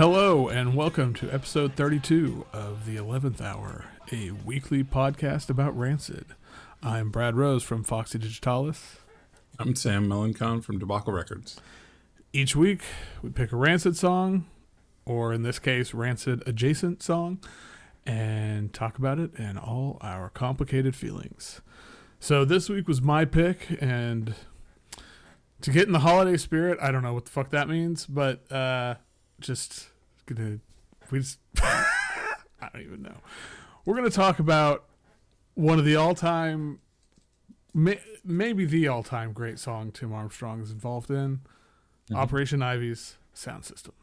Hello, and welcome to episode 32 of The 11th Hour, a weekly podcast about Rancid. I'm Brad Rose from Foxy Digitalis. I'm Sam Melancon from Debacle Records. Each week, we pick a Rancid song, or in this case, Rancid adjacent song, and talk about it and all our complicated feelings. So this week was my pick, and to get in the holiday spirit, I don't know what the fuck that means, but uh, just gonna we just I don't even know. We're gonna talk about one of the all-time, may, maybe the all-time great song Tim Armstrong is involved in, mm-hmm. Operation Ivy's sound system.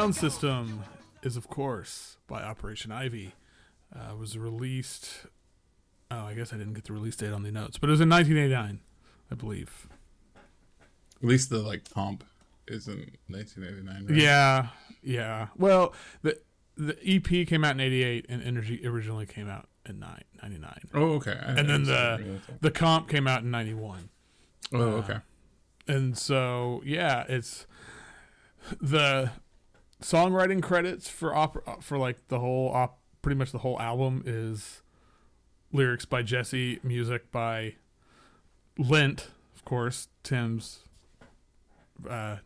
Sound system is of course by Operation Ivy. Uh, was released. Oh, I guess I didn't get the release date on the notes, but it was in 1989, I believe. At least the like comp is in 1989. Right? Yeah, yeah. Well, the the EP came out in '88, and Energy originally came out in nine, 99. Oh, okay. I- And then the the comp came out in '91. Oh, okay. And so, yeah, it's the songwriting credits for opera for like the whole op, pretty much the whole album is lyrics by Jesse, music by Lint, of course, Tim's uh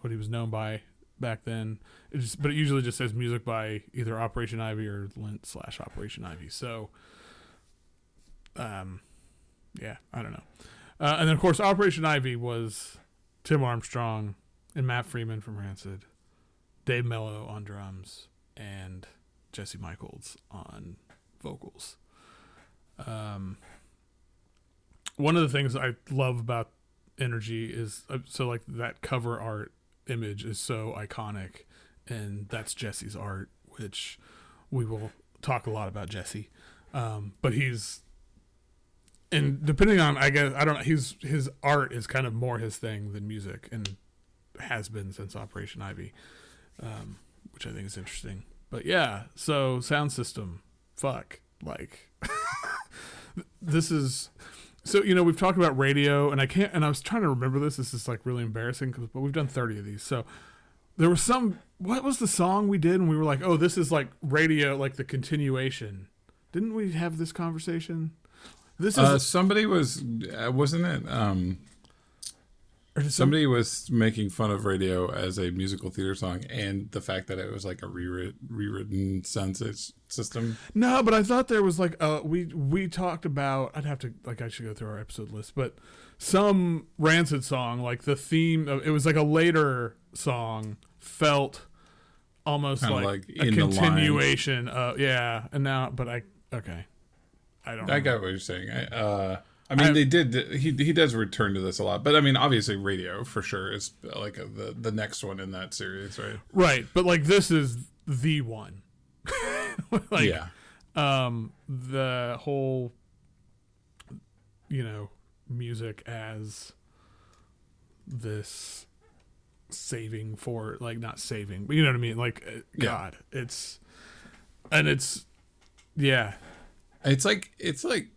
what he was known by back then. It just, but it usually just says music by either Operation Ivy or Lint slash Operation Ivy. So, um, yeah, I don't know. Uh, and then, of course, Operation Ivy was Tim Armstrong and Matt Freeman from Rancid, Dave Mello on drums, and Jesse Michaels on vocals. Um, one of the things I love about Energy is uh, so like that cover art image is so iconic, and that's Jesse's art, which we will talk a lot about Jesse. Um, but he's and depending on I guess I don't know his his art is kind of more his thing than music and has been since Operation Ivy, um, which I think is interesting. But yeah, so sound system, fuck, like this is so you know we've talked about radio and I can't and I was trying to remember this. This is like really embarrassing 'cause- but we've done thirty of these. So there was some what was the song we did and we were like, oh, this is like radio, like the continuation. Didn't we have this conversation? This is Uh, somebody was, uh, wasn't it? Um, somebody was making fun of radio as a musical theater song, and the fact that it was like a rewrit- rewritten sound system. No, but I thought there was like uh we we talked about I'd have to like I should go through our episode list, but some rancid song like the theme of, it was like a later song felt almost Kinda like, like a in the lines. continuation of yeah, and now but I okay. I don't I know. got what you're saying. I, uh, I mean, I- they did. He he does return to this a lot, but I mean, obviously, radio for sure is like a, the the next one in that series, right? Right, but like this is the one. like yeah, um the whole you know music as this saving for like not saving but you know what i mean like uh, Yeah. god it's and it's yeah it's like it's like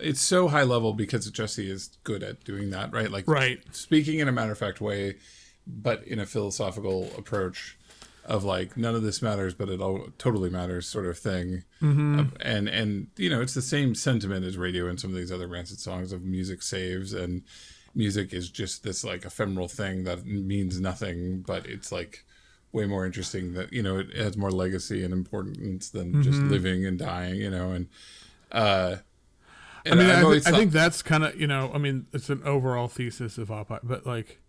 it's so high level because Jesse is good at doing that, right? Like right speaking in a matter of fact way, but in a philosophical approach of like none of this matters, but it all totally matters, sort of thing. Uh, and and you know, it's the same sentiment as radio and some of these other rancid songs of music saves and music is just this like ephemeral thing that means nothing, but it's like way more interesting that you know it has more legacy and importance than just living and dying, you know, and uh. I mean I, thi- I think that's kind of you know i mean it's an overall thesis of op but like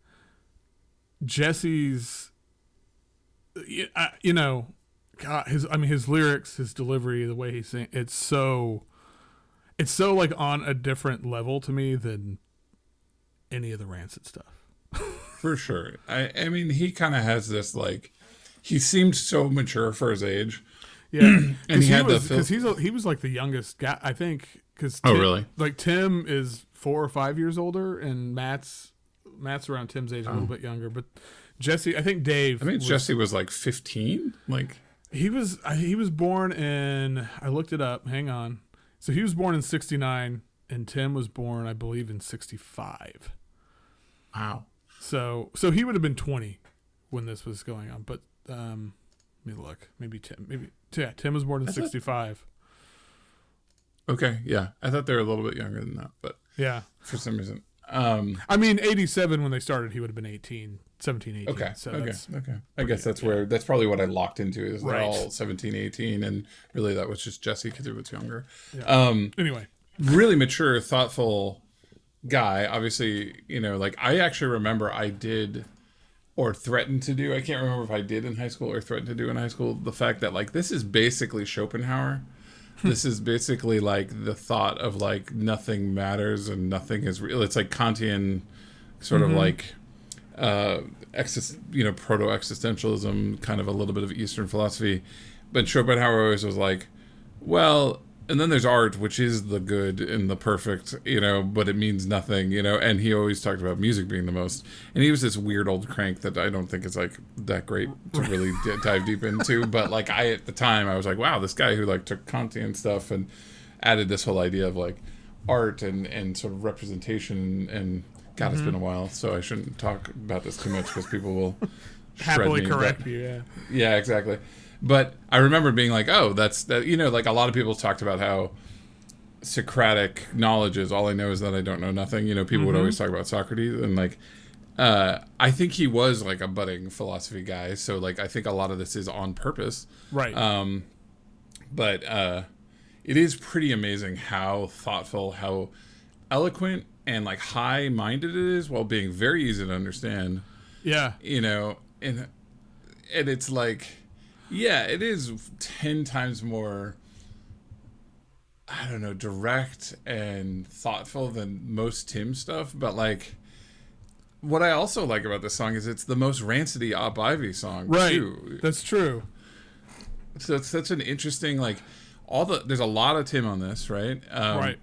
jesse's I- you know God, his I mean his lyrics, his delivery, the way he sings, it's so it's so like on a different level to me than any of the rancid stuff. for sure. I I mean, he kind of has this like he seemed so mature for his age. Yeah, And he had was, because he's a, he was like the youngest guy. I think because Oh, really? Like Tim is four or five years older, and Matt's Matt's around Tim's age, a little bit younger. But Jesse, I think Dave. Oh. I mean, was- Jesse was like 15. Like, He was he was born in I looked it up. Hang on. So he was born in sixty nine, and Tim was born I believe in 65. wow. So so he would have been 20 when this was going on, but um me look. Maybe Tim maybe yeah, Tim was born in 65. Okay, yeah. I thought they were a little bit younger than that, but Yeah. for some reason. Um, I mean 87 when they started he would have been 18, 17, 18. okay, So okay, okay. I guess that's where that's probably what I locked into is they're all 17, 18, and really that was just Jesse because he was younger. Yeah. Um, anyway. really mature, thoughtful guy. Obviously, you know, like I actually remember I did or threatened to do. I can't remember if I did in high school or threatened to do in high school. The fact that like this is basically Schopenhauer. this is basically like the thought of like nothing matters and nothing is real. It's like Kantian sort of like uh exist, you know proto existentialism kind of a little bit of eastern philosophy but schopenhauer always was like well and then there's art which is the good and the perfect you know but it means nothing you know and he always talked about music being the most and he was this weird old crank that i don't think is like that great to really d- dive deep into but like i at the time i was like wow this guy who like took kantian stuff and added this whole idea of like art and and sort of representation and god it's been a mm-hmm. while so i shouldn't talk about this too much because people will Happily me, but- correct you, yeah. yeah, exactly. But I remember being like, oh, that's that. You know, like a lot of people talked about how Socratic knowledge is all I know is that I don't know nothing. You know, people Mm-hmm. would always talk about Socrates and like. Uh, I think he was like a budding philosophy guy, so like I think a lot of this is on purpose. Right. Um, but uh, it is pretty amazing how thoughtful, how eloquent, and like high-minded it is, while being very easy to understand yeah. you know and and it's like yeah it is 10 times more i don't know direct and thoughtful than most tim stuff but like what i also like about this song is it's the most rancidy op ivy song Right. too That's true. so it's such an interesting like all the there's a lot of tim on this right um, right.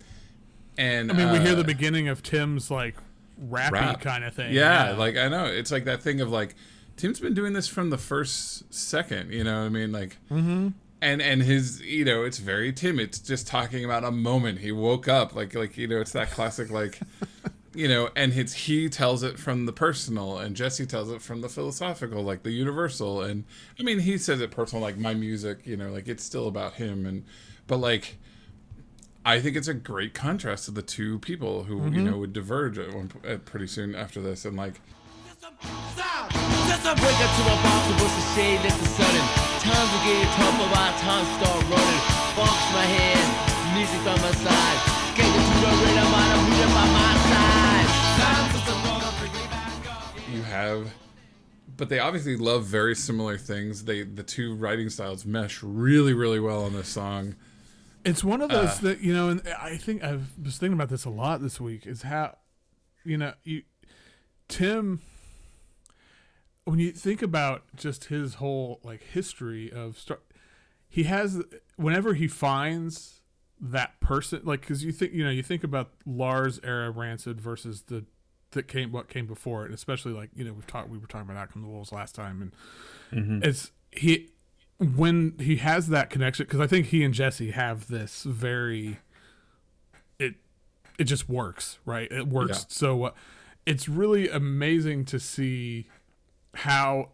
and I mean, we hear uh, the beginning of Tim's like rappy rap. kind of thing. Yeah, like I know it's like that thing of like Tim's been doing this from the first second. You know what I mean? Like, Mm-hmm. and and his you know it's very Tim. It's just talking about a moment he woke up. Like like you know it's that classic like. You know, and it's he tells it from the personal, and Jesse tells it from the philosophical, like the universal. And I mean, he says it personal, like my music. You know, like it's still about him, and but like I think it's a great contrast to the two people who Mm-hmm. you know would diverge at one at pretty soon after this, and like Sound. Just a break up to my boss who was a shade that's the sudden. Times are getting tougher by the time start running. Funks my hand, music by my side. Get to the rhythm, I'm music by my side. Sound system gonna bring me back up. you have but they obviously love very similar things they the two writing styles mesh really really well on this song It's one of those Uh, that you know, and I think I was thinking about this a lot this week. Is how, you know, you Tim. When you think about just his whole like history of start, he has whenever he finds that person, like because you think you know you think about Lars era Rancid versus the that came what came before it, and especially like you know we've talked we were talking about Out Come the Wolves last time, and mm-hmm. it's he when he has that connection because I think he and Jesse have this very it it just works right it works Yeah. so well. it's really amazing to see how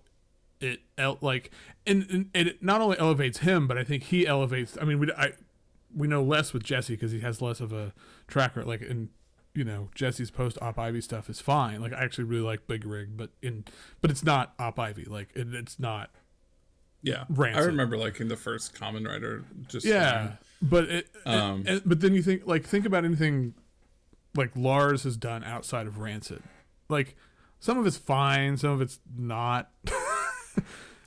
it like and, and and it not only elevates him but I think he elevates I mean we I we know less with Jesse because he has less of a tracker like in you know Jesse's post op Ivy stuff is fine. Like I actually really like Big Rig but in but it's not op Ivy like it, it's not yeah Rancid. i remember liking the first Common Rider just yeah but it, it- Um, and- but then you think like think about anything like lars has done outside of rancid. Like some of it's fine some of it's not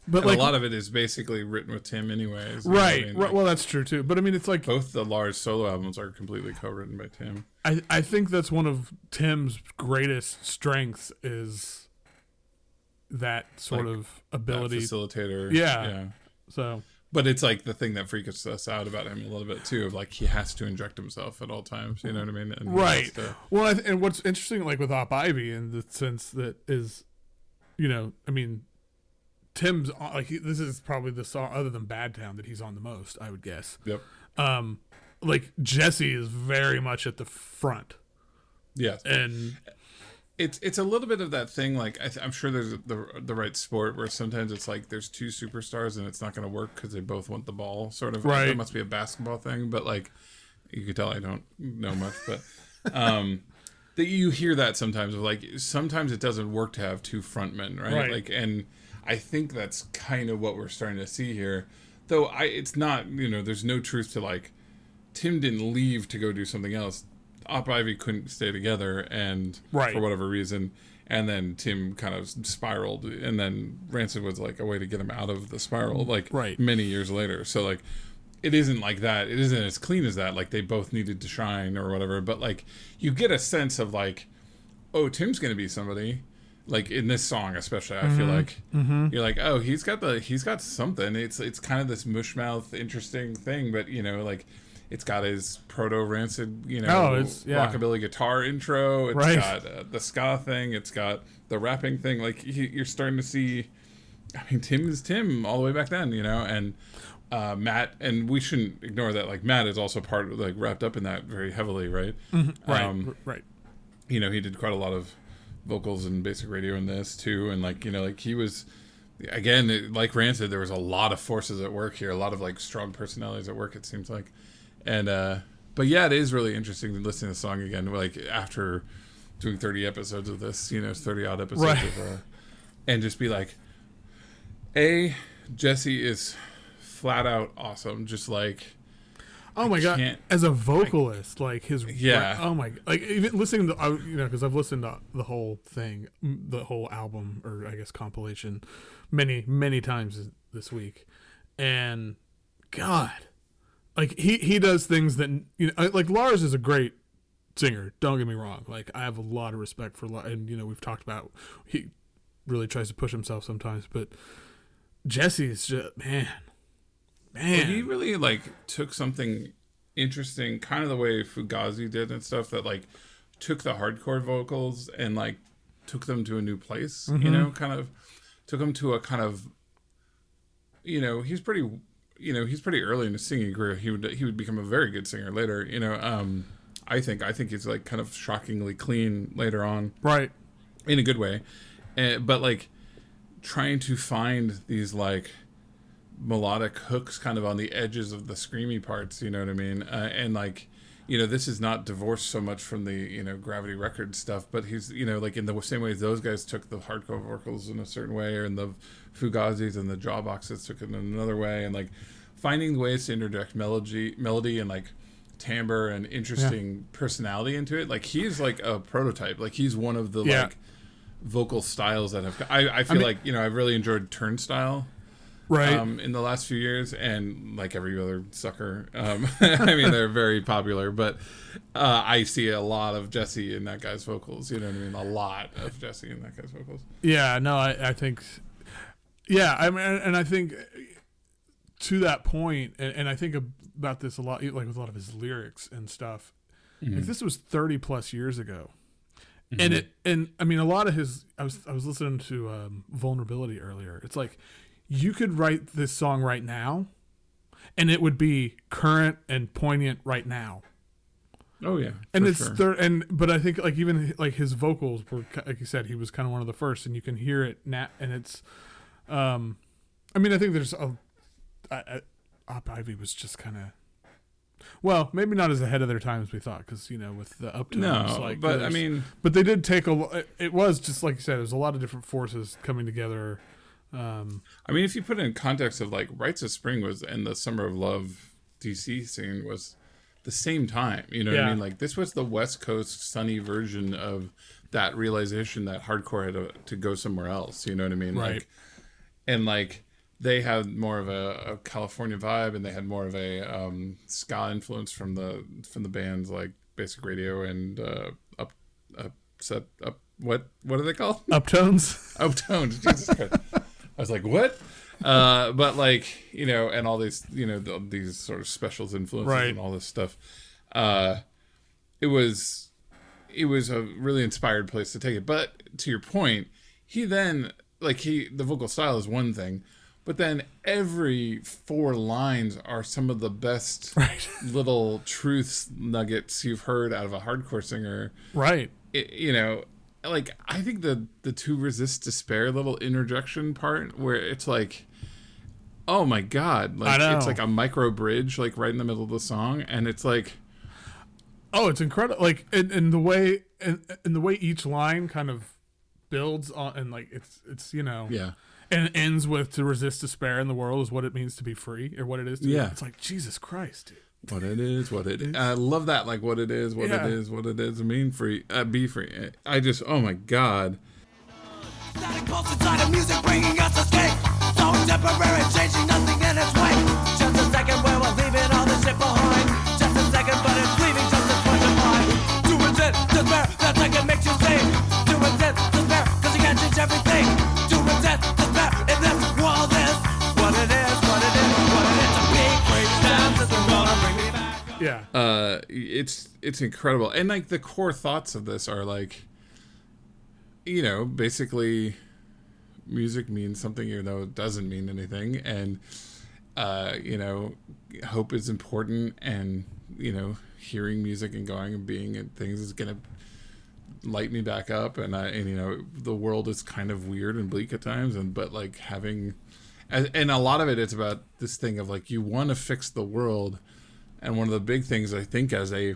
but And like a lot of it is basically written with Tim, anyways. what I right, mean? right. Like, Well, that's true too. But I mean, it's like both the Lars solo albums are completely co-written by Tim. I I think that's one of Tim's greatest strengths is that sort Like, of ability. facilitator. Yeah. yeah. So But it's like the thing that freaks us out about him a little bit too, of like he has to inject himself at all times. You know what I mean? And right. to- Well, I th- and what's interesting, like with Op Ivy, in the sense that is, you know, I mean, Tim's on- like he, this is probably the song other than Bad Town that he's on the most, I would guess. Yep. Um, like Jesse is very much at the front, Yes. and it's it's a little bit of that thing like I th- i'm sure there's the the right sport where sometimes it's like there's two superstars and it's not going to work because they both want the ball sort of Right. that must be a basketball thing but like you could tell i don't know much but um that you hear that sometimes of like sometimes it doesn't work to have two frontmen right? Right. like and i think that's kind of what we're starting to see here though i it's not you know there's no truth to like tim didn't leave to go do something else Op Ivy couldn't stay together, and Right. for whatever reason, and then Tim kind of spiraled, and then Rancid was like a way to get him out of the spiral, like Right. many years later. So like, it isn't like that. It isn't as clean as that. Like they both needed to shine or whatever. But like, you get a sense of like, oh, Tim's gonna be somebody. Like in this song, especially, I feel mm-hmm. like mm-hmm. you're like, oh, he's got the he's got something. It's it's kind of this mushmouth, interesting thing, but you know, like it's got his proto rancid, you know, Oh, it's- yeah. rockabilly guitar intro. It's Right. got uh, the ska thing. It's got the rapping thing. Like he, you're starting to see. I mean, Tim is Tim all the way back then, you know, and uh, Matt, and we shouldn't ignore that. Like Matt is also part of like wrapped up in that very heavily, right? right, Um, right, you know, he did quite a lot of vocals and basic radio in this too, and like you know, like he was again it, like Rancid. There was a lot of forces at work here, a lot of like strong personalities at work. It seems like, and uh but yeah, it is really interesting to listen to the song again, like after doing thirty episodes of this, you know, thirty odd episodes Right. of, uh, and just be like, a Jesse is flat out awesome, just like. Oh my god! As a vocalist, like his Yeah. Oh my! Like even listening to I- you know because I've listened to the whole thing, the whole album or I guess compilation, many many times this week, and God, like he he does things that you know like Lars is a great singer. Don't get me wrong. Like I have a lot of respect for Lars, and you know we've talked about he really tries to push himself sometimes, but Jesse's just man, man. Well, he really like took something interesting, kind of the way Fugazi did and stuff. That like took the hardcore vocals and like took them to a new place. You mm-hmm. know, kind of took them to a kind of, you know, he's pretty, you know, he's pretty early in his singing career. He would he would become a very good singer later. You know, um, I think I think he's like kind of shockingly clean later on right. in a good way, and, but like trying to find these like melodic hooks kind of on the edges of the screamy parts you know what i mean uh, and like you know this is not divorced so much from the you know gravity record stuff but he's you know like in the same way as those guys took the hardcore vocals in a certain way or in the fugazis and the jawboxes took it in another way and like finding ways to interject melody melody and like timbre and interesting personality into it like he's like a prototype like he's one of the Yeah. like vocal styles that have I, I feel mean- like you know I've really enjoyed Turnstile Right. um, in the last few years, and like every other sucker, um, I mean they're very popular, but uh, I see a lot of Jesse in that guy's vocals. You know what I mean? A lot of Jesse in that guy's vocals. Yeah, no, I, I think, yeah, I mean, and I think uh, to that point, and, and I think about this a lot, like with a lot of his lyrics and stuff. Like mm-hmm. this was thirty plus years ago, mm-hmm. and it, and I mean, a lot of his. I was I was listening to um, Vulnerability earlier. It's like you could write this song right now, and it would be current and poignant right now Oh yeah, and it's sure. thir- and but I think like even like his vocals were like you said he was kind of one of the first and you can hear it now and it's um I mean I think there's a I, I, Op Ivy was just kind of well maybe not as ahead of their time as we thought because you know with the uptones no, like but I mean, but they did take a it- was just like you said it was a lot of different forces coming together um I mean, if you put it in context of like Rites of Spring was and the Summer of Love DC scene was the same time. You know what I mean? Like this was the West Coast sunny version of that realization that hardcore had to, to go somewhere else. You know what I mean? Right. Like, and like they had more of a, a California vibe, and they had more of a um, ska influence from the from the bands like Basic Radio and uh, Up Upset Up. What what are they called? Uptones. Uptones. Jesus Christ. I was like, what? Uh, but like you know, and all these you know the, these sort of specials influences Right. and all this stuff. Uh, it was it was a really inspired place to take it. But to your point, he then like he the vocal style is one thing, but then every four lines are some of the best Right. little truths nuggets you've heard out of a hardcore singer Right. it, you know like i think the the to resist despair little interjection part where it's like oh my god like I know. it's like a micro bridge like right in the middle of the song and it's like Oh, it's incredible! Like in, in the way in, in the way each line kind of builds on, and like it's it's you know yeah and it ends with to resist despair in the world is what it means to be free or what it is. To be- Yeah. it's like Jesus Christ, dude. what it is what it is i love that like what it is what Yeah. it is what it is mean free uh, be free i just oh my god Static pulse inside of music, bringing us escape. So temporary, changing nothing in its way. Just a second, where we're leaving all this shit behind. Just a second, but it's leaving just as much of mine. To resist despair, that second makes you sing. To resist despair, cause you can't change everything. To resist despair, in this world is what it is, what it is, what it is. A big great sound that's gonna bring me back. Yeah, uh it's it's incredible and like the core thoughts of this are like you know basically music means something even though it doesn't mean anything and uh you know hope is important and you know hearing music and going and being at things is gonna light me back up and i and you know the world is kind of weird and bleak at times and but like having and, and a lot of it it's about this thing of like you want to fix the world and one of the big things I think as a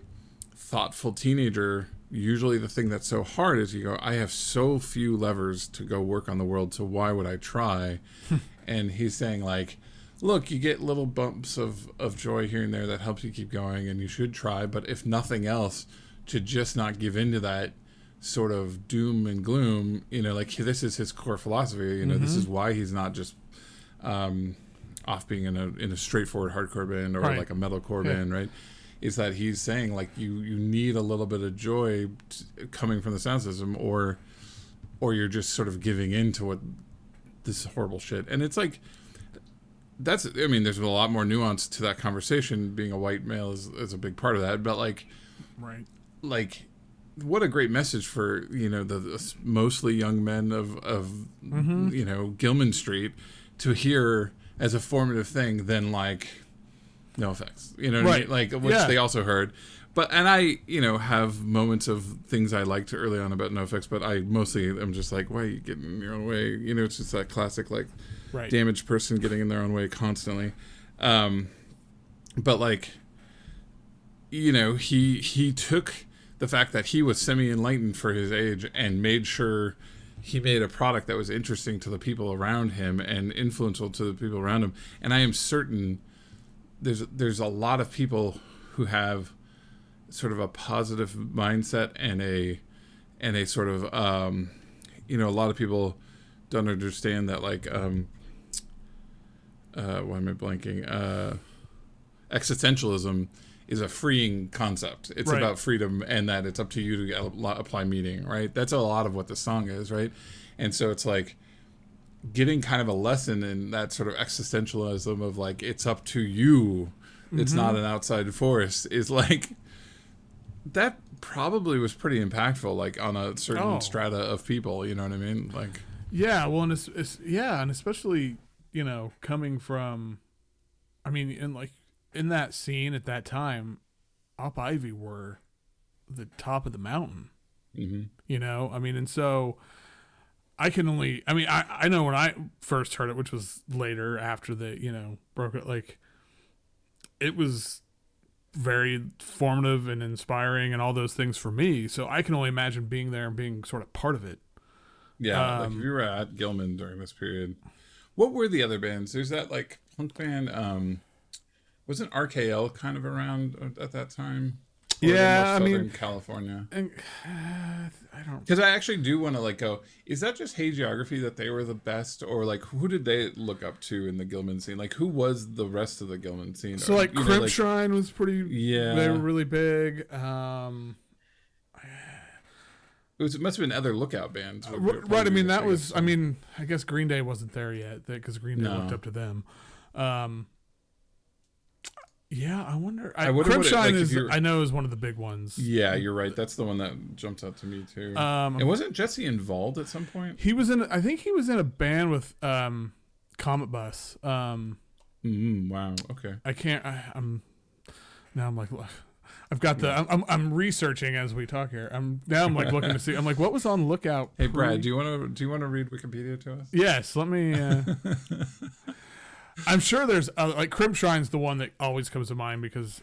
thoughtful teenager, usually the thing that's so hard is you go, I have so few levers to go work on the world, so why would I try? and he's saying like, look, you get little bumps of, of joy here and there that helps you keep going and you should try, but if nothing else, to just not give into that sort of doom and gloom, you know, like this is his core philosophy, you know, this is why he's not just um, off being in a in a straightforward hardcore band or Right. like a metalcore Yeah. band, right? Is that he's saying like you you need a little bit of joy t- coming from the sound system, or or you're just sort of giving in to what this horrible shit. And it's like that's I mean, there's a lot more nuance to that conversation. Being a white male is, is a big part of that, but like right. like what a great message for you know the, the mostly young men of of you know Gilman Street to hear as a formative thing than like NOFX you know what I Right. mean? like which Yeah. they also heard but and I you know have moments of things I liked early on about NOFX but I mostly am just like why are you getting in your own way you know it's just that classic like Right. damaged person getting in their own way constantly um but like you know he he took the fact that he was semi enlightened for his age and made sure he made a product that was interesting to the people around him and influential to the people around him. And i am certain there's there's a lot of people who have sort of a positive mindset and a and a sort of um you know a lot of people don't understand that like um uh why am i blanking? Uh existentialism is a freeing concept. It's Right. about freedom and that it's up to you to apply meaning, right? That's a lot of what the song is, right? And so it's like getting kind of a lesson in that sort of existentialism of like it's up to you. It's Mm-hmm. not an outside force is like that probably was pretty impactful like on a certain Oh. strata of people, you know what I mean? Like Yeah, well, and it's, it's yeah, and especially you know coming from, I mean, in like in that scene at that time, Op Ivy were the top of the mountain. mhm. You know, I mean, and so I can only, I mean, I I know when I first heard it, which was later after the you know broke it, like it was very formative and inspiring and all those things for me. So I can only imagine being there and being sort of part of it. Yeah, like Um, if you were at Gilman during this period, what were the other bands? There's that like punk band. Um, wasn't RKL kind of around at that time? Yeah, I mean- Southern California. And, uh, I don't. Because I actually do want to like go. Is that just hagiography that they were the best, or like who did they look up to in the Gilman scene? Like who was the rest of the Gilman scene? So Or, like know, Crimpshrine was pretty. Yeah. they were really big. Um, it, was, it must have been other lookout bands. probably right. I mean, that was. I mean, I guess Green Day wasn't there yet because Green Day No. looked up to them. Um, yeah, I wonder. I, I wonder it- like, is I know is one of the big ones. Yeah, you're right. That's the one that jumps out to me too. Um, and wasn't Jesse involved at some point? he was in. I think he was in a band with um, Cometbus. Um, Mm, wow. Okay. I can't. I, I'm now. I'm like, look, I've got the. I'm, I'm I'm researching as we talk here. I'm now. I'm like looking to see. I'm like, what was on lookout? Hey, pre- Brad, do you want to do you want to read Wikipedia to us? Yes. Let me. Uh, I'm sure there's uh, like Crimpshrine's the one that always comes to mind because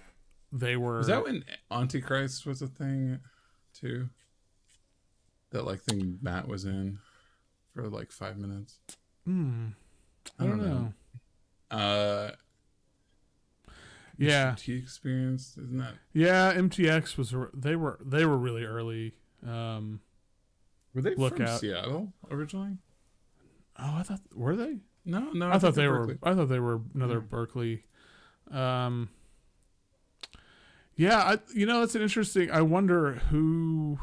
they were. Was that when Auntie Christ was a thing too? That like thing Matt was in for like five minutes. Hmm, I don't know. Uh, Yeah. T experience isn't that? Yeah. MTX was. They were. They were really early. Um. Were they Look from out. Seattle originally? Oh, I thought were they? No, no. I, thought they they're were. Berkeley. I thought they were another Yeah. Berkeley. Um. Yeah, I, you know that's an interesting. I wonder who.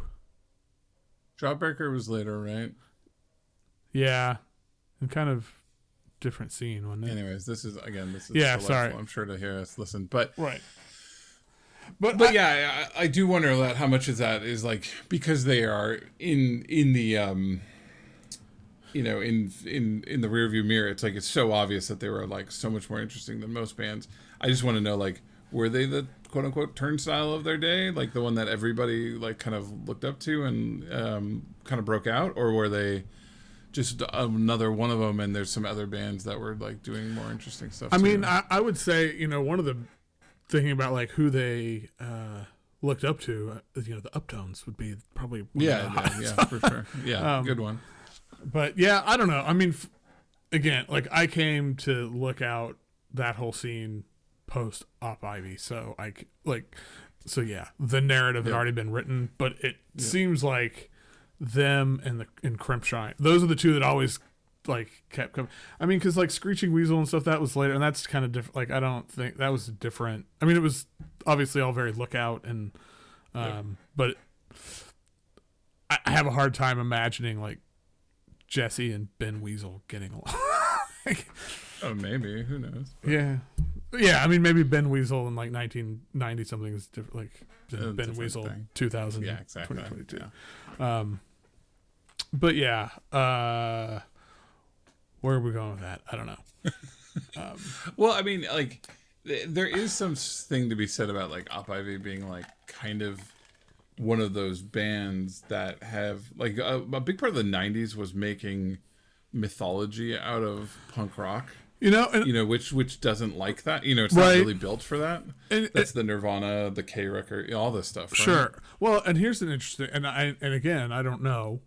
Jawbreaker was later, right? Yeah, and kind of different scene, wasn't it? Anyways, this is again. This is Yeah, delightful, sorry. I'm sure to hear us listen, but Right. But, but I- yeah, I, I do wonder that how much of that is like because they are in in the um, you know, in in in the rearview mirror. It's like it's so obvious that they were like so much more interesting than most bands. I just want to know like were they the quote unquote turnstile of their day, like the one that everybody like kind of looked up to and um, kind of broke out, or were they? Just another one of them, and there's some other bands that were like doing more interesting stuff. I too. mean, I, I would say you know one of the thinking about like who they uh, looked up to. Uh, you know, the Uptones would be probably one of the Yeah, yeah, yeah, for sure. Yeah, Um, good one. But yeah, I don't know. I mean, f- again, like I came to look out that whole scene post Op Ivy, so I c- like, so yeah, the narrative had Yeah. already been written, but it seems like them and the and Crimpshine, those are the two that always like kept coming. I mean, because like Screeching Weasel and stuff that was later, and that's kind of different. Like I don't think that was different. I mean, it was obviously all very lookout and, um, but I, I have a hard time imagining like Jesse and Ben Weasel getting along. Oh, maybe. Who knows? yeah, yeah. I mean, maybe Ben Weasel in like 1990 something is different. Like A Ben Weasel thing. 2000. Yeah, exactly. 2022. Yeah. Um, but yeah, uh, where are we going with that? I don't know. um, Well, I mean, like, th- there is some thing to be said about like Op Ivy being like kind of one of those bands that have like a, a big part of the '90s was making mythology out of punk rock. you know, and, You know, which which doesn't like that. You know, it's not really built for that. and- That's the Nirvana, the K record, all this stuff. Right? Sure. Well, and here's an interesting, and I and again, I don't know,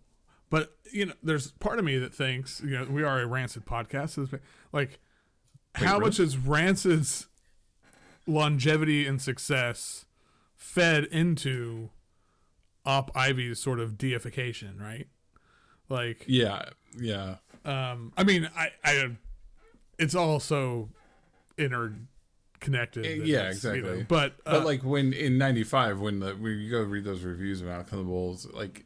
but you know, there's part of me that thinks, you know, we are a rancid podcast, like, how really? much is rancid's longevity and success fed into Op Ivy's sort of deification, right? Like, Yeah. Yeah. um, I mean, I, I, it's also interconnected. Eh, and yeah, it's, you know, exactly. but uh, But like when in '95, when the when you go read those reviews of Out Come the Wolves, like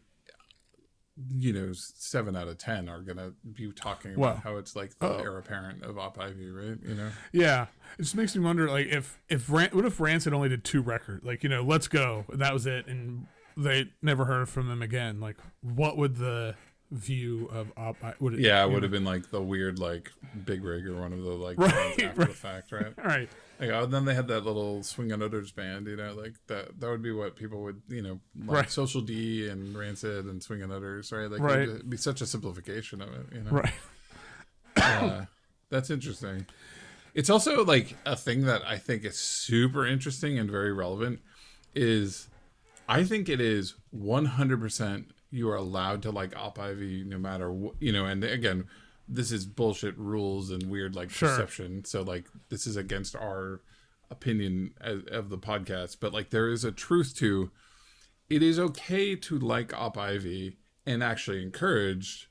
you know, seven out of ten are gonna be talking about Well, how it's like the oh. heir apparent of Op Ivy, right? You know, Yeah, it just makes me wonder, like, if if Ran- what if Rancid only did two records, like, you know, Let's Go, and that was it, and they never heard from them again. Like, what would the view of Op? Would it? yeah, it would know- have been like the weird like Big Rig or one of the like Right, after right. the fact, right? All right. Like, oh, then they had that little Swingin' Utters band, you know, like that. That would be what people would, you know, like Right. Social D and Rancid and Swingin' Utters, right? Like, Right. it'd be such a simplification of it, you know. Right. uh, that's interesting. It's also like a thing that I think is super interesting and very relevant is I think it is 100% you are allowed to like Op Ivy no matter what, you know, and again, this is bullshit rules and weird like Sure. perception. So like this is against our opinion as, of the podcast, but like there is a truth to it is okay to like Op Ivy and actually encouraged,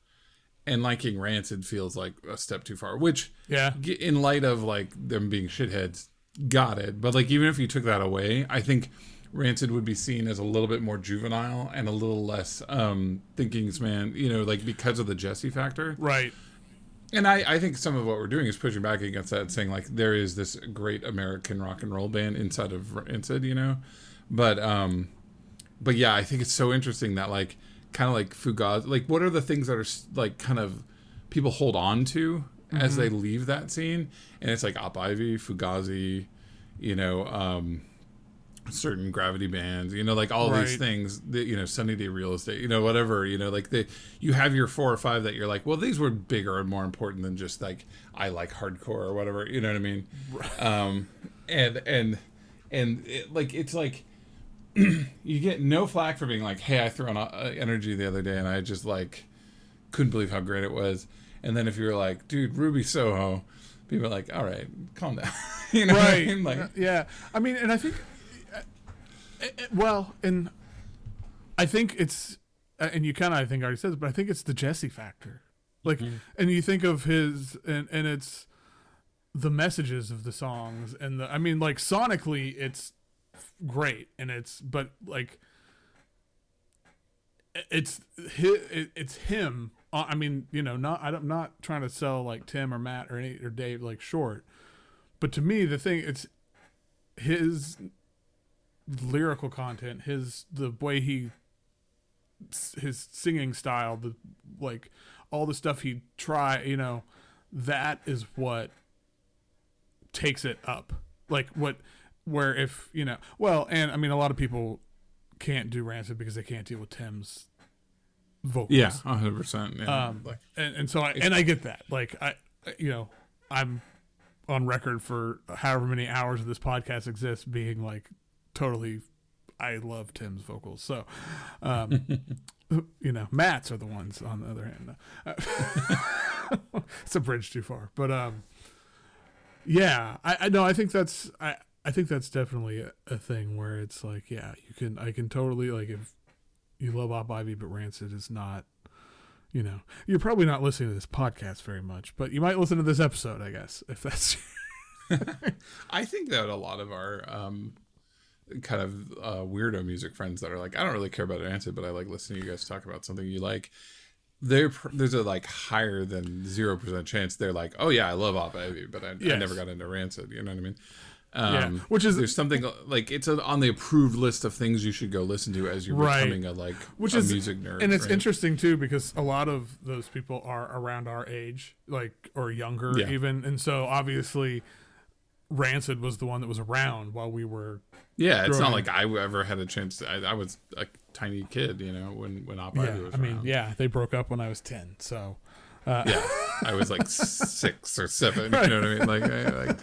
and liking Rancid feels like a step too far. Which, Yeah. in light of like them being shitheads, got it. But like even if you took that away, I think Rancid would be seen as a little bit more juvenile and a little less um thinking's man. You know, like because of the Jesse factor. Right. And I, I think some of what we're doing is pushing back against that, saying like there is this great American rock and roll band inside of Rancid, you know, but um, but yeah, I think it's so interesting that like kind of like Fugazi, like what are the things that are like kind of people hold on to as they leave that scene, and it's like Op Ivy, Fugazi, you know, um, certain gravity bands, you know, like all these things that, you know, Sunny Day Real Estate, you know, whatever, you know, like they, you have your four or five that you're like, well, these were bigger and more important than just like, I like hardcore or whatever, you know what I mean? Um, and, and, and it, like, it's like, you get no flack for being like, hey, I threw on uh, energy the other day and I just like couldn't believe how great it was. And then if you're like, dude, Ruby Soho, people are like, all right, calm down. you know what I right mean? Like, yeah i mean and i think well and i think it's uh, and you kind of i think already said this but i think it's the jesse factor. Like and you think of his and and it's the messages of the songs and the i mean like sonically it's great and it's but like it's it's him uh, i mean you know not i'm not trying to sell like tim or matt or any or dave like short but to me the thing it's his lyrical content his the way he his singing style the like all the stuff he try you know that is what takes it up like what where if you know well and i mean a lot of people can't do rancid because they can't deal with tim's vocals yeah, hundred percent. Yeah. um, like, and, and so I and I get that. Like I, you know, I'm on record for however many hours of this podcast exists being like totally. I love Tim's vocals, so um, you know, Matt's are the ones. On the other hand, it's a bridge too far, but um, yeah, I, I. I think that's I. I think that's definitely a, a thing where it's like, yeah, you can. I can totally like if you love Op Ivy, but Rancid is not you know, you're probably not listening to this podcast very much, but you might listen to this episode, I guess, if that's I think that a lot of our um, kind of uh, weirdo music friends that are like, I don't really care about Rancid, but I like listening to you guys talk about something you like. There, there's a like higher than zero percent chance they're like, oh yeah, I love Op Ivy, but I, I never got into Rancid. You know what I mean? Yeah, Um, which is- there's something like it's a, on the approved list of things you should go listen to as you're Right. becoming a like which a is music nerd. and it's right? interesting too because a lot of those people are around our age, like or younger Yeah. even, and so obviously, Rancid was the one that was around while we were. Yeah, it's not growing. like I ever had a chance. To, I, I was a tiny kid, you know, when when Op Yeah, was I mean, around. yeah, they broke up when I was ten, so yeah, I was like six or seven. You know what I mean? Like, I, like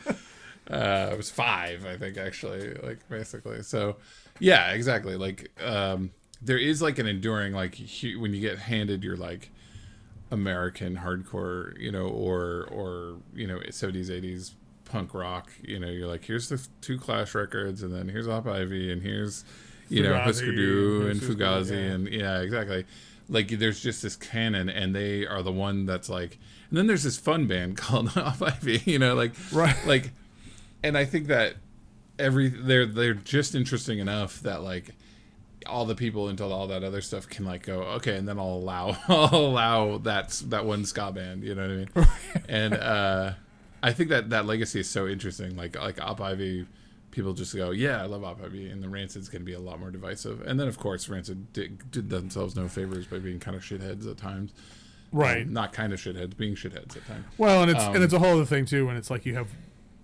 uh, I was five, I think, actually, like basically. So, yeah, exactly. Like, um, there is like an enduring like hu- when you get handed your like American hardcore, you know, or or you know, seventies, eighties punk rock. You know, you're like, here's the two Clash records, and then here's Op Ivy, and here's you know Husker Du and Fugazi, Fugazi, yeah. and yeah, exactly. Like there's just this canon, and they are the one that's like. And then there's this fun band called Off Ivy, you know, like Right. like, and I think that every they're they're just interesting enough that like all the people into all that other stuff can like go okay, and then I'll allow I'll allow that that one ska band, you know what I mean? and uh, I think that that legacy is so interesting. Like like Op Ivy, people just go, yeah, I love Op Ivy, and the Rancid's going to be a lot more divisive. And then of course Rancid did, did themselves no favors by being kind of shitheads at times. right. Um, not kind of shitheads, being shitheads at times. Well, and it's Um, and it's a whole other thing too when it's like you have,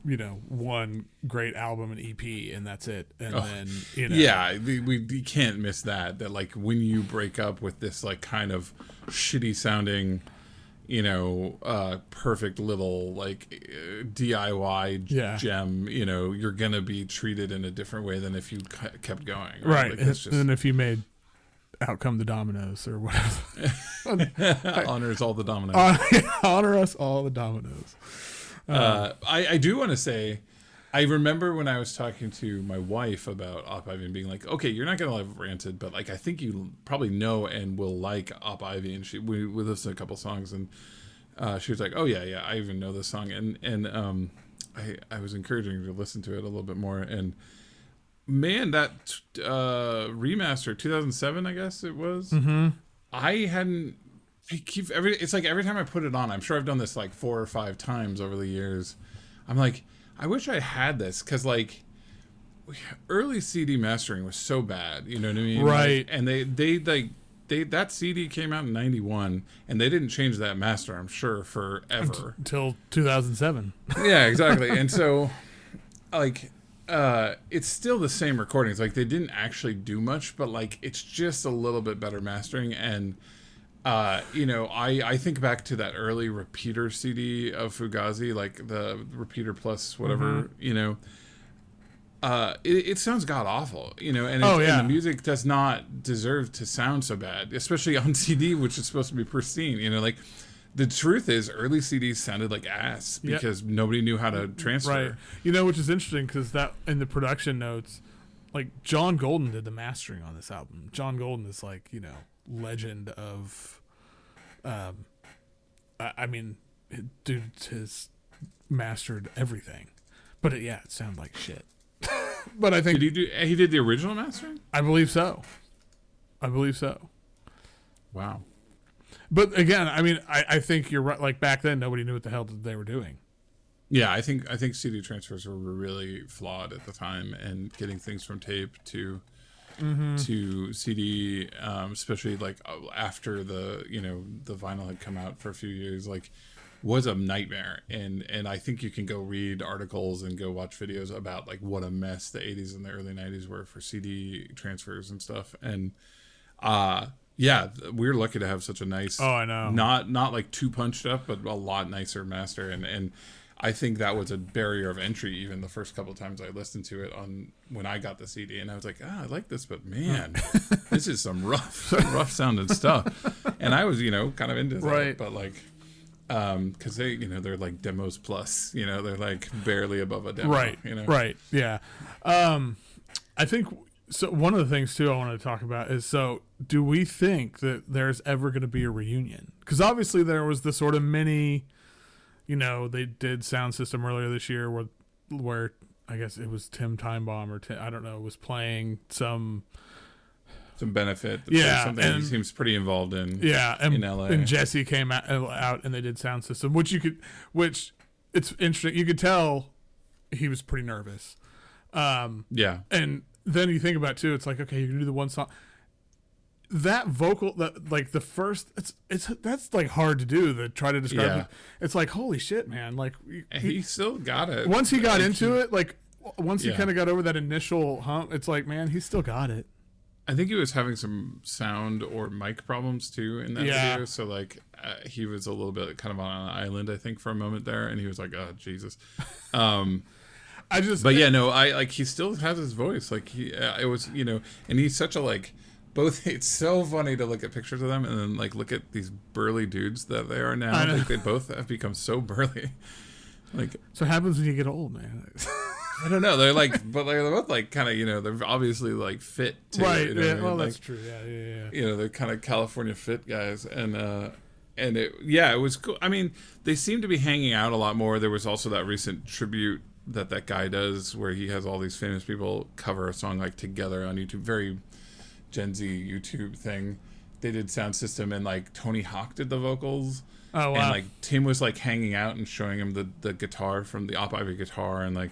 you know, one great album and EP and that's it, and then you know, Oh, Yeah, we, we can't miss that. That like when you break up with this like kind of shitty sounding, you know, uh, perfect little like uh, DIY Yeah. gem, you know, you're gonna be treated in a different way than if you ke- kept going. right. Like, and, just and if you made outcome the dominoes or whatever, honors all the dominoes. honor us all the dominoes. Uh, I, I do want to say I remember when I was talking to my wife about Op Ivy and being like, "Okay, you're not gonna love Rancid, but like I think you probably know and will like Op Ivy." And she we we listened to a couple songs and uh, she was like, "Oh yeah, yeah, I even know this song." And and um, I I was encouraging her to listen to it a little bit more. And man, that uh, remaster 2007, I guess it was. Mm-hmm. I hadn't. I keep every. It's like every time I put it on, I'm sure I've done this like four or five times over the years. I'm like, I wish I had this because like early CD mastering was so bad. You know what I mean? Right. Like, and they they like they that CD came out in '91, and they didn't change that master. I'm sure forever. Until 2007. yeah, exactly. And so, like, uh, it's still the same recordings. Like, they didn't actually do much, but like, it's just a little bit better mastering. And, uh, you know, I I think back to that early repeater CD of Fugazi, like the repeater plus whatever, you know. Uh, it, it sounds god awful, you know, and, Oh, yeah. and the music does not deserve to sound so bad, especially on CD, which is supposed to be pristine. You know, like the truth is, early CDs sounded like ass Yep. because nobody knew how to transfer. Right. You know, which is interesting because that in the production notes, like John Golden did the mastering on this album. John Golden is like you know legend of, um, I, I mean, dude has mastered everything, but it, yeah, it sounded like shit. but I think Did he do? He did the original mastering. I believe so. I believe so. Wow. But again, I mean, I, I think you're right. Like back then, nobody knew what the hell that they were doing. Yeah, I think I think CD transfers were really flawed at the time, and getting things from tape to to CD, um, especially like uh, after the you know the vinyl had come out for a few years, like was a nightmare. And and I think you can go read articles and go watch videos about like what a mess the 80s and the early 90s were for CD transfers and stuff. And uh yeah, we're lucky to have such a nice Oh, I know. not not like too punched up, but a lot nicer master. And and I think that was a barrier of entry even the first couple times I listened to it on when I got the CD, and I was like, ah, I like this, but man, this is some rough, rough sounding stuff. And I was, you know, kind of into that, Right. but like. Um, because they, you know, they're like demos plus, you know, they're like barely above a demo, right You know, right yeah um i think so one of the things too i wanted to talk about is so do we think that there's ever going to be a reunion because obviously there was the sort of mini you know they did sound system earlier this year where where i guess it was tim timebomb or Tim, i don't know was playing some some benefit. Yeah, something he seems pretty involved in. yeah and, In LA. and jesse came out, out and they did sound system which you could which it's interesting you could tell he was pretty nervous um yeah, and then you think about it too it's like okay you can do the one song that vocal that like the first it's it's that's like hard to do to try to describe Yeah. it. it's like holy shit man like he, he still got it. once he got into it like once he kind of got over that initial hump it's like man he still got it I think he was having some sound or mic problems too in that Yeah. video. So like uh, he was a little bit kind of on an island, I think, for a moment there, and he was like, "Oh Jesus." Um, i just but yeah, no, I like he still has his voice. Like he, uh, it was, you know, and he's such a like. Both, it's so funny to look at pictures of them and then like look at these burly dudes that they are now. I. Like they both have become so burly. Like so it happens when you get old man I don't know. They're like, but they're both like kind of, you know, they're obviously like fit, too, right You know I yeah mean? well Like, that's true yeah yeah yeah you know, they're kind of California fit guys, and uh, and it, yeah, it was cool. I mean, they seem to be hanging out a lot more. There was also that recent tribute that that guy does, where he has all these famous people cover a song like together on YouTube. Very Gen Z YouTube thing. They did sound system, and like Tony Hawk did the vocals. oh wow And like Tim was like hanging out and showing him the, the guitar from the Op Ivy guitar and like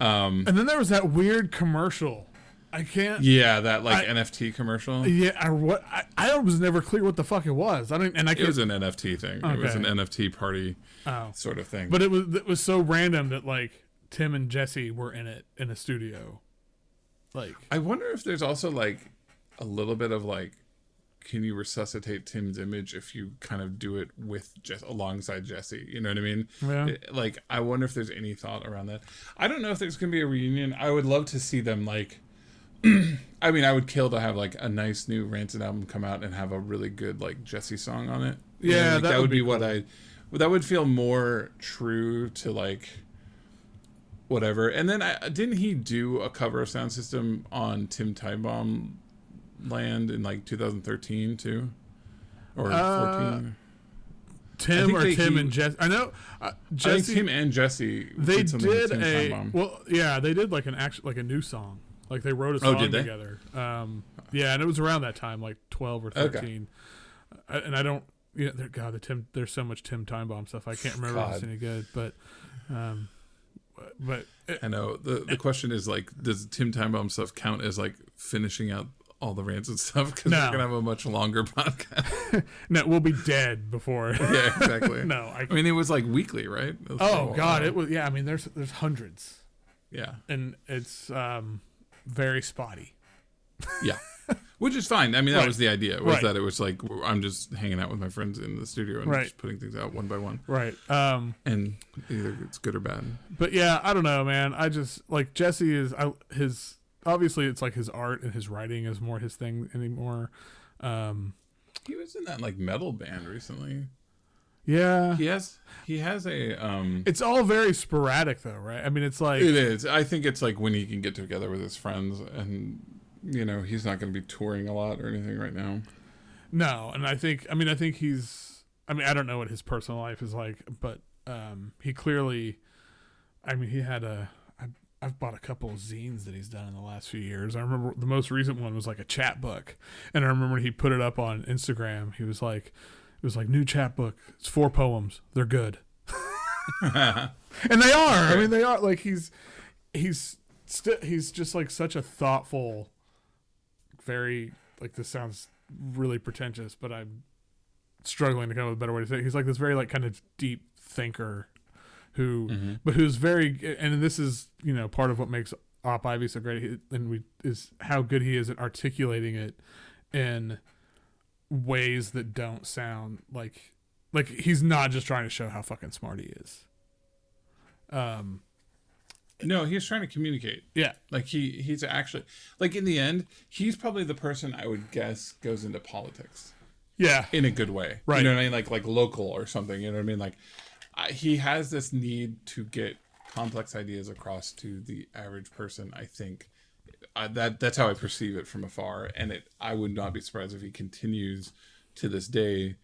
Um, and then there was that weird commercial i can't yeah that like I- NFT commercial. yeah I, what I, I was never clear what the fuck it was i don't and i It was an NFT thing. It was an NFT party oh sort of thing. But it was it was so random that like Tim and Jesse were in it in a studio. Like I wonder if there's also like a little bit of like, can you resuscitate Tim's image if you kind of do it with just alongside Jesse? You know what I mean? Yeah. It- like, I wonder if there's any thought around that. I don't know if there's gonna be a reunion. I would love to see them like. I mean, I would kill to have like a nice new Rancid album come out and have a really good like Jesse song on it. You know, Yeah, like, that that, would would be be what I. That would feel more true to like whatever. And then I didn't he do a cover of Sound System on Tim Timebomb Land in like 2013 too, or Uh, 14. Tim or they- Tim he- and Jesse. I know uh, I think Tim and Jesse they did something with did Tim a well, yeah, they did like an action, like a new song. Like they wrote a Oh, song they? together. Um, yeah, and it was around that time, like twelve or Okay. thirteen. Uh, and I don't, yeah, there, God, the Tim. There's so much Tim Timebomb stuff. I can't remember if it's any good, but, um, but I know the the question is like, does Tim Timebomb stuff count as like finishing out all the rancid stuff? Because No. we're gonna have a much longer podcast. no, we'll be dead before. yeah, exactly. no, I. I mean, it was like weekly, right? It was for a Oh. God, it was. Yeah, I mean, there's there's hundreds, Yeah, and it's um very spotty. yeah. Which is fine. I mean, that Right. was the idea. Was Right. that it was like I'm just hanging out with my friends in the studio and Right. just putting things out one by one, Right. Um. and either it's good or bad. But yeah, I don't know, man. I just like Jesse is I, his. Obviously, it's like his art and his writing is more his thing anymore. Um. He was in that like metal band recently. Yeah. He has he has a um. It's all very sporadic, though, right? I mean, it's like It is. I think it's like when he can get together with his friends, and you know he's not going to be touring a lot or anything right now. no, and I think I mean I think he's. I mean, I don't know what his personal life is like, but um, he clearly. I mean, he had a. I've bought a couple of zines that he's done in the last few years. I remember the most recent one was like a chat book, and I remember he put it up on Instagram. He was like, "It was like new chat book. It's four poems. They're good." and they are. I mean, they are. Like he's he's st- he's just like such a thoughtful, very like this sounds really pretentious, but I'm struggling to come up with a better way to say. It. He's like this very like kind of deep thinker, who Mm-hmm. but who's very and this is you know part of what makes Op Ivy so great, and we is how good he is at articulating it in ways that don't sound like like he's not just trying to show how fucking smart he is. Um. No, he's trying to communicate. Yeah. Like he he's actually like in the end, he's probably the person I would guess goes into politics Yeah. in a good way. Right. You know what I mean? Like like local or something. You know what I mean? Like he has this need to get complex ideas across to the average person. I think I, that that's how I perceive it from afar, and it I would not be surprised if he continues to this day,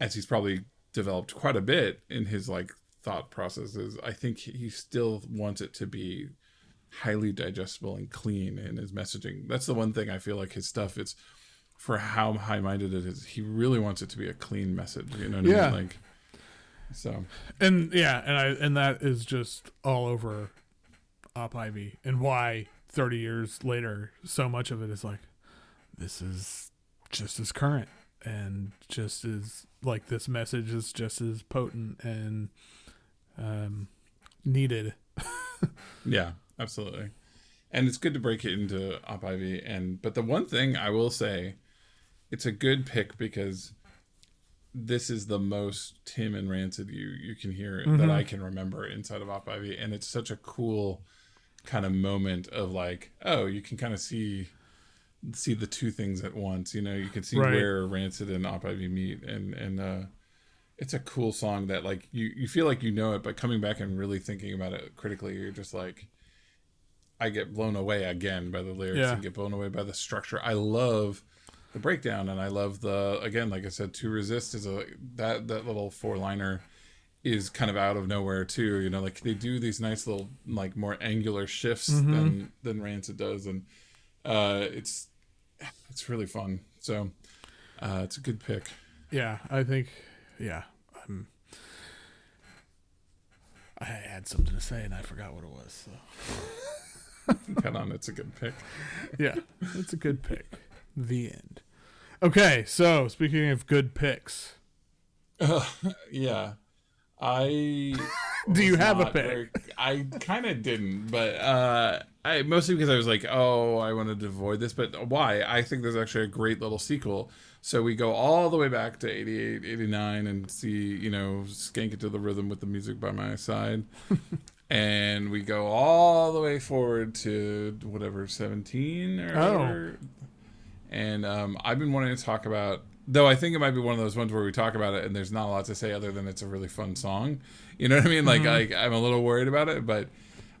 as he's probably developed quite a bit in his like thought processes. I think he still wants it to be highly digestible and clean in his messaging. That's the one thing I feel like his stuff it's for how high minded it is. He really wants it to be a clean message. You know what Yeah. I mean? Like so and yeah, and I and that is just all over Op Ivy, and why thirty years later, so much of it is like this is just as current and just as like this message is just as potent and um, needed. Yeah, absolutely. And it's good to break it into Op Ivy. And but the one thing I will say, it's a good pick because this is the most Tim and Rancid you you can hear that I can remember inside of Op Ivy, and it's such a cool kind of moment of like, oh, you can kind of see see the two things at once. You know, you can see Right. where Rancid and Op Ivy meet, and and uh, it's a cool song that like you you feel like you know it, but coming back and really thinking about it critically, you're just like, I get blown away again by the lyrics Yeah. and get blown away by the structure. I love the breakdown, and I love the again, like I said, to resist is a that that little four liner is kind of out of nowhere too. You know, like they do these nice little like more angular shifts than than Rancid does, and uh, it's it's really fun. So uh, it's a good pick. Yeah, I think. Yeah, I'm. I had something to say and I forgot what it was. So. Cut on, it's a good pick. Yeah, it's a good pick. The end. Okay, so speaking of good picks, yeah. I Do you have a pick? very- I kind of didn't, but uh, I mostly because I was like, oh, I wanted to avoid this. But why? I think there's actually a great little sequel. So we go all the way back to 88, 89 and see, you know, skank it to the rhythm with the music by my side. and we go all the way forward to whatever, 17 or Oh. whatever. And um, I've been wanting to talk about, though I think it might be one of those ones where we talk about it and there's not a lot to say other than it's a really fun song. You know what I mean? Like, I, I'm a little worried about it, but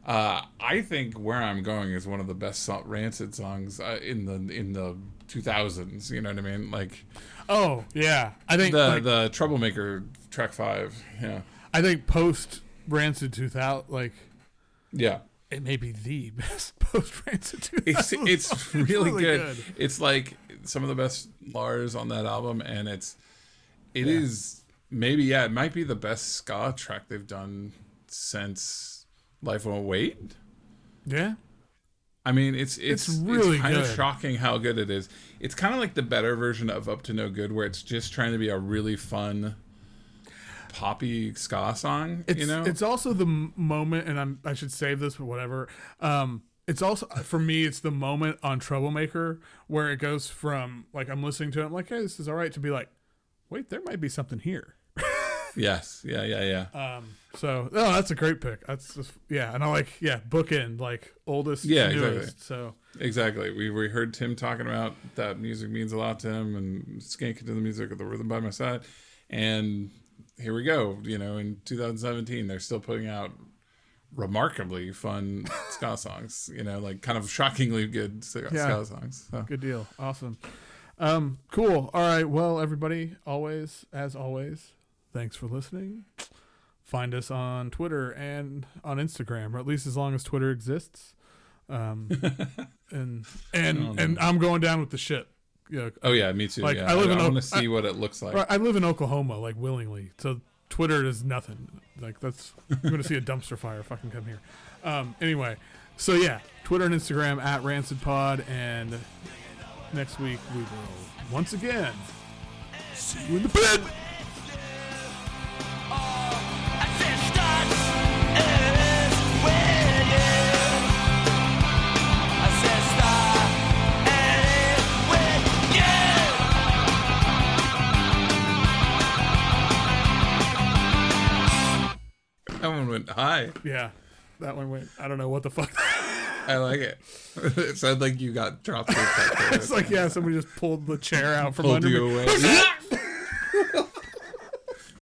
Uh, I think "Where I'm Going" is one of the best so- Rancid songs uh, in the in the 2000s. You know what I mean? Like Oh yeah, I think the like, the Troublemaker track five. Yeah, I think post Rancid 2000, like yeah. It may be the best post Rancid 2000. It's it's really, really good. good. It's like some of the best Lars on that album, and it's it is maybe yeah, it might be the best ska track they've done since Life Won't Wait. Yeah, I mean, it's it's, It's really kind of shocking how good it is. It's kind of like the better version of Up to No Good, where it's just trying to be a really fun poppy ska song. it's you know, it's also the moment, and I'm I should save this, but whatever. Um, it's also for me, it's the moment on Troublemaker where it goes from like I'm listening to it, I'm like, hey, this is all right, to be like, wait, there might be something here. yes, yeah, yeah, yeah. Um, so oh, that's a great pick. That's just yeah, and I like yeah, bookend like oldest, Yeah, newest. exactly. So Exactly. We we heard Tim talking about that music means a lot to him and skanking to the music of the rhythm by my side. And here we go. You know, in 2017, they're still putting out remarkably fun ska songs. You know, like kind of shockingly good ska, Yeah. ska songs. So. Good deal. Awesome. Um, cool. All right. Well, everybody, always, as always, thanks for listening. Find us on Twitter and on Instagram, or at least as long as Twitter exists. Um, and and and I'm going down with the shit. Yeah. Oh yeah, me too. Like, yeah. I live in want to see what it looks like. I live in Oklahoma, like willingly. So Twitter is nothing. Like that's you're gonna see a dumpster fire. Fucking come here. Um, anyway, so yeah, Twitter and Instagram at Rancid Pod, and next week we will once again see you in the bed. Went high. Yeah, that one went. I don't know what the fuck. I like it. it sounded like you got dropped. it's like yeah, somebody just pulled the chair out from pulled under you me. away.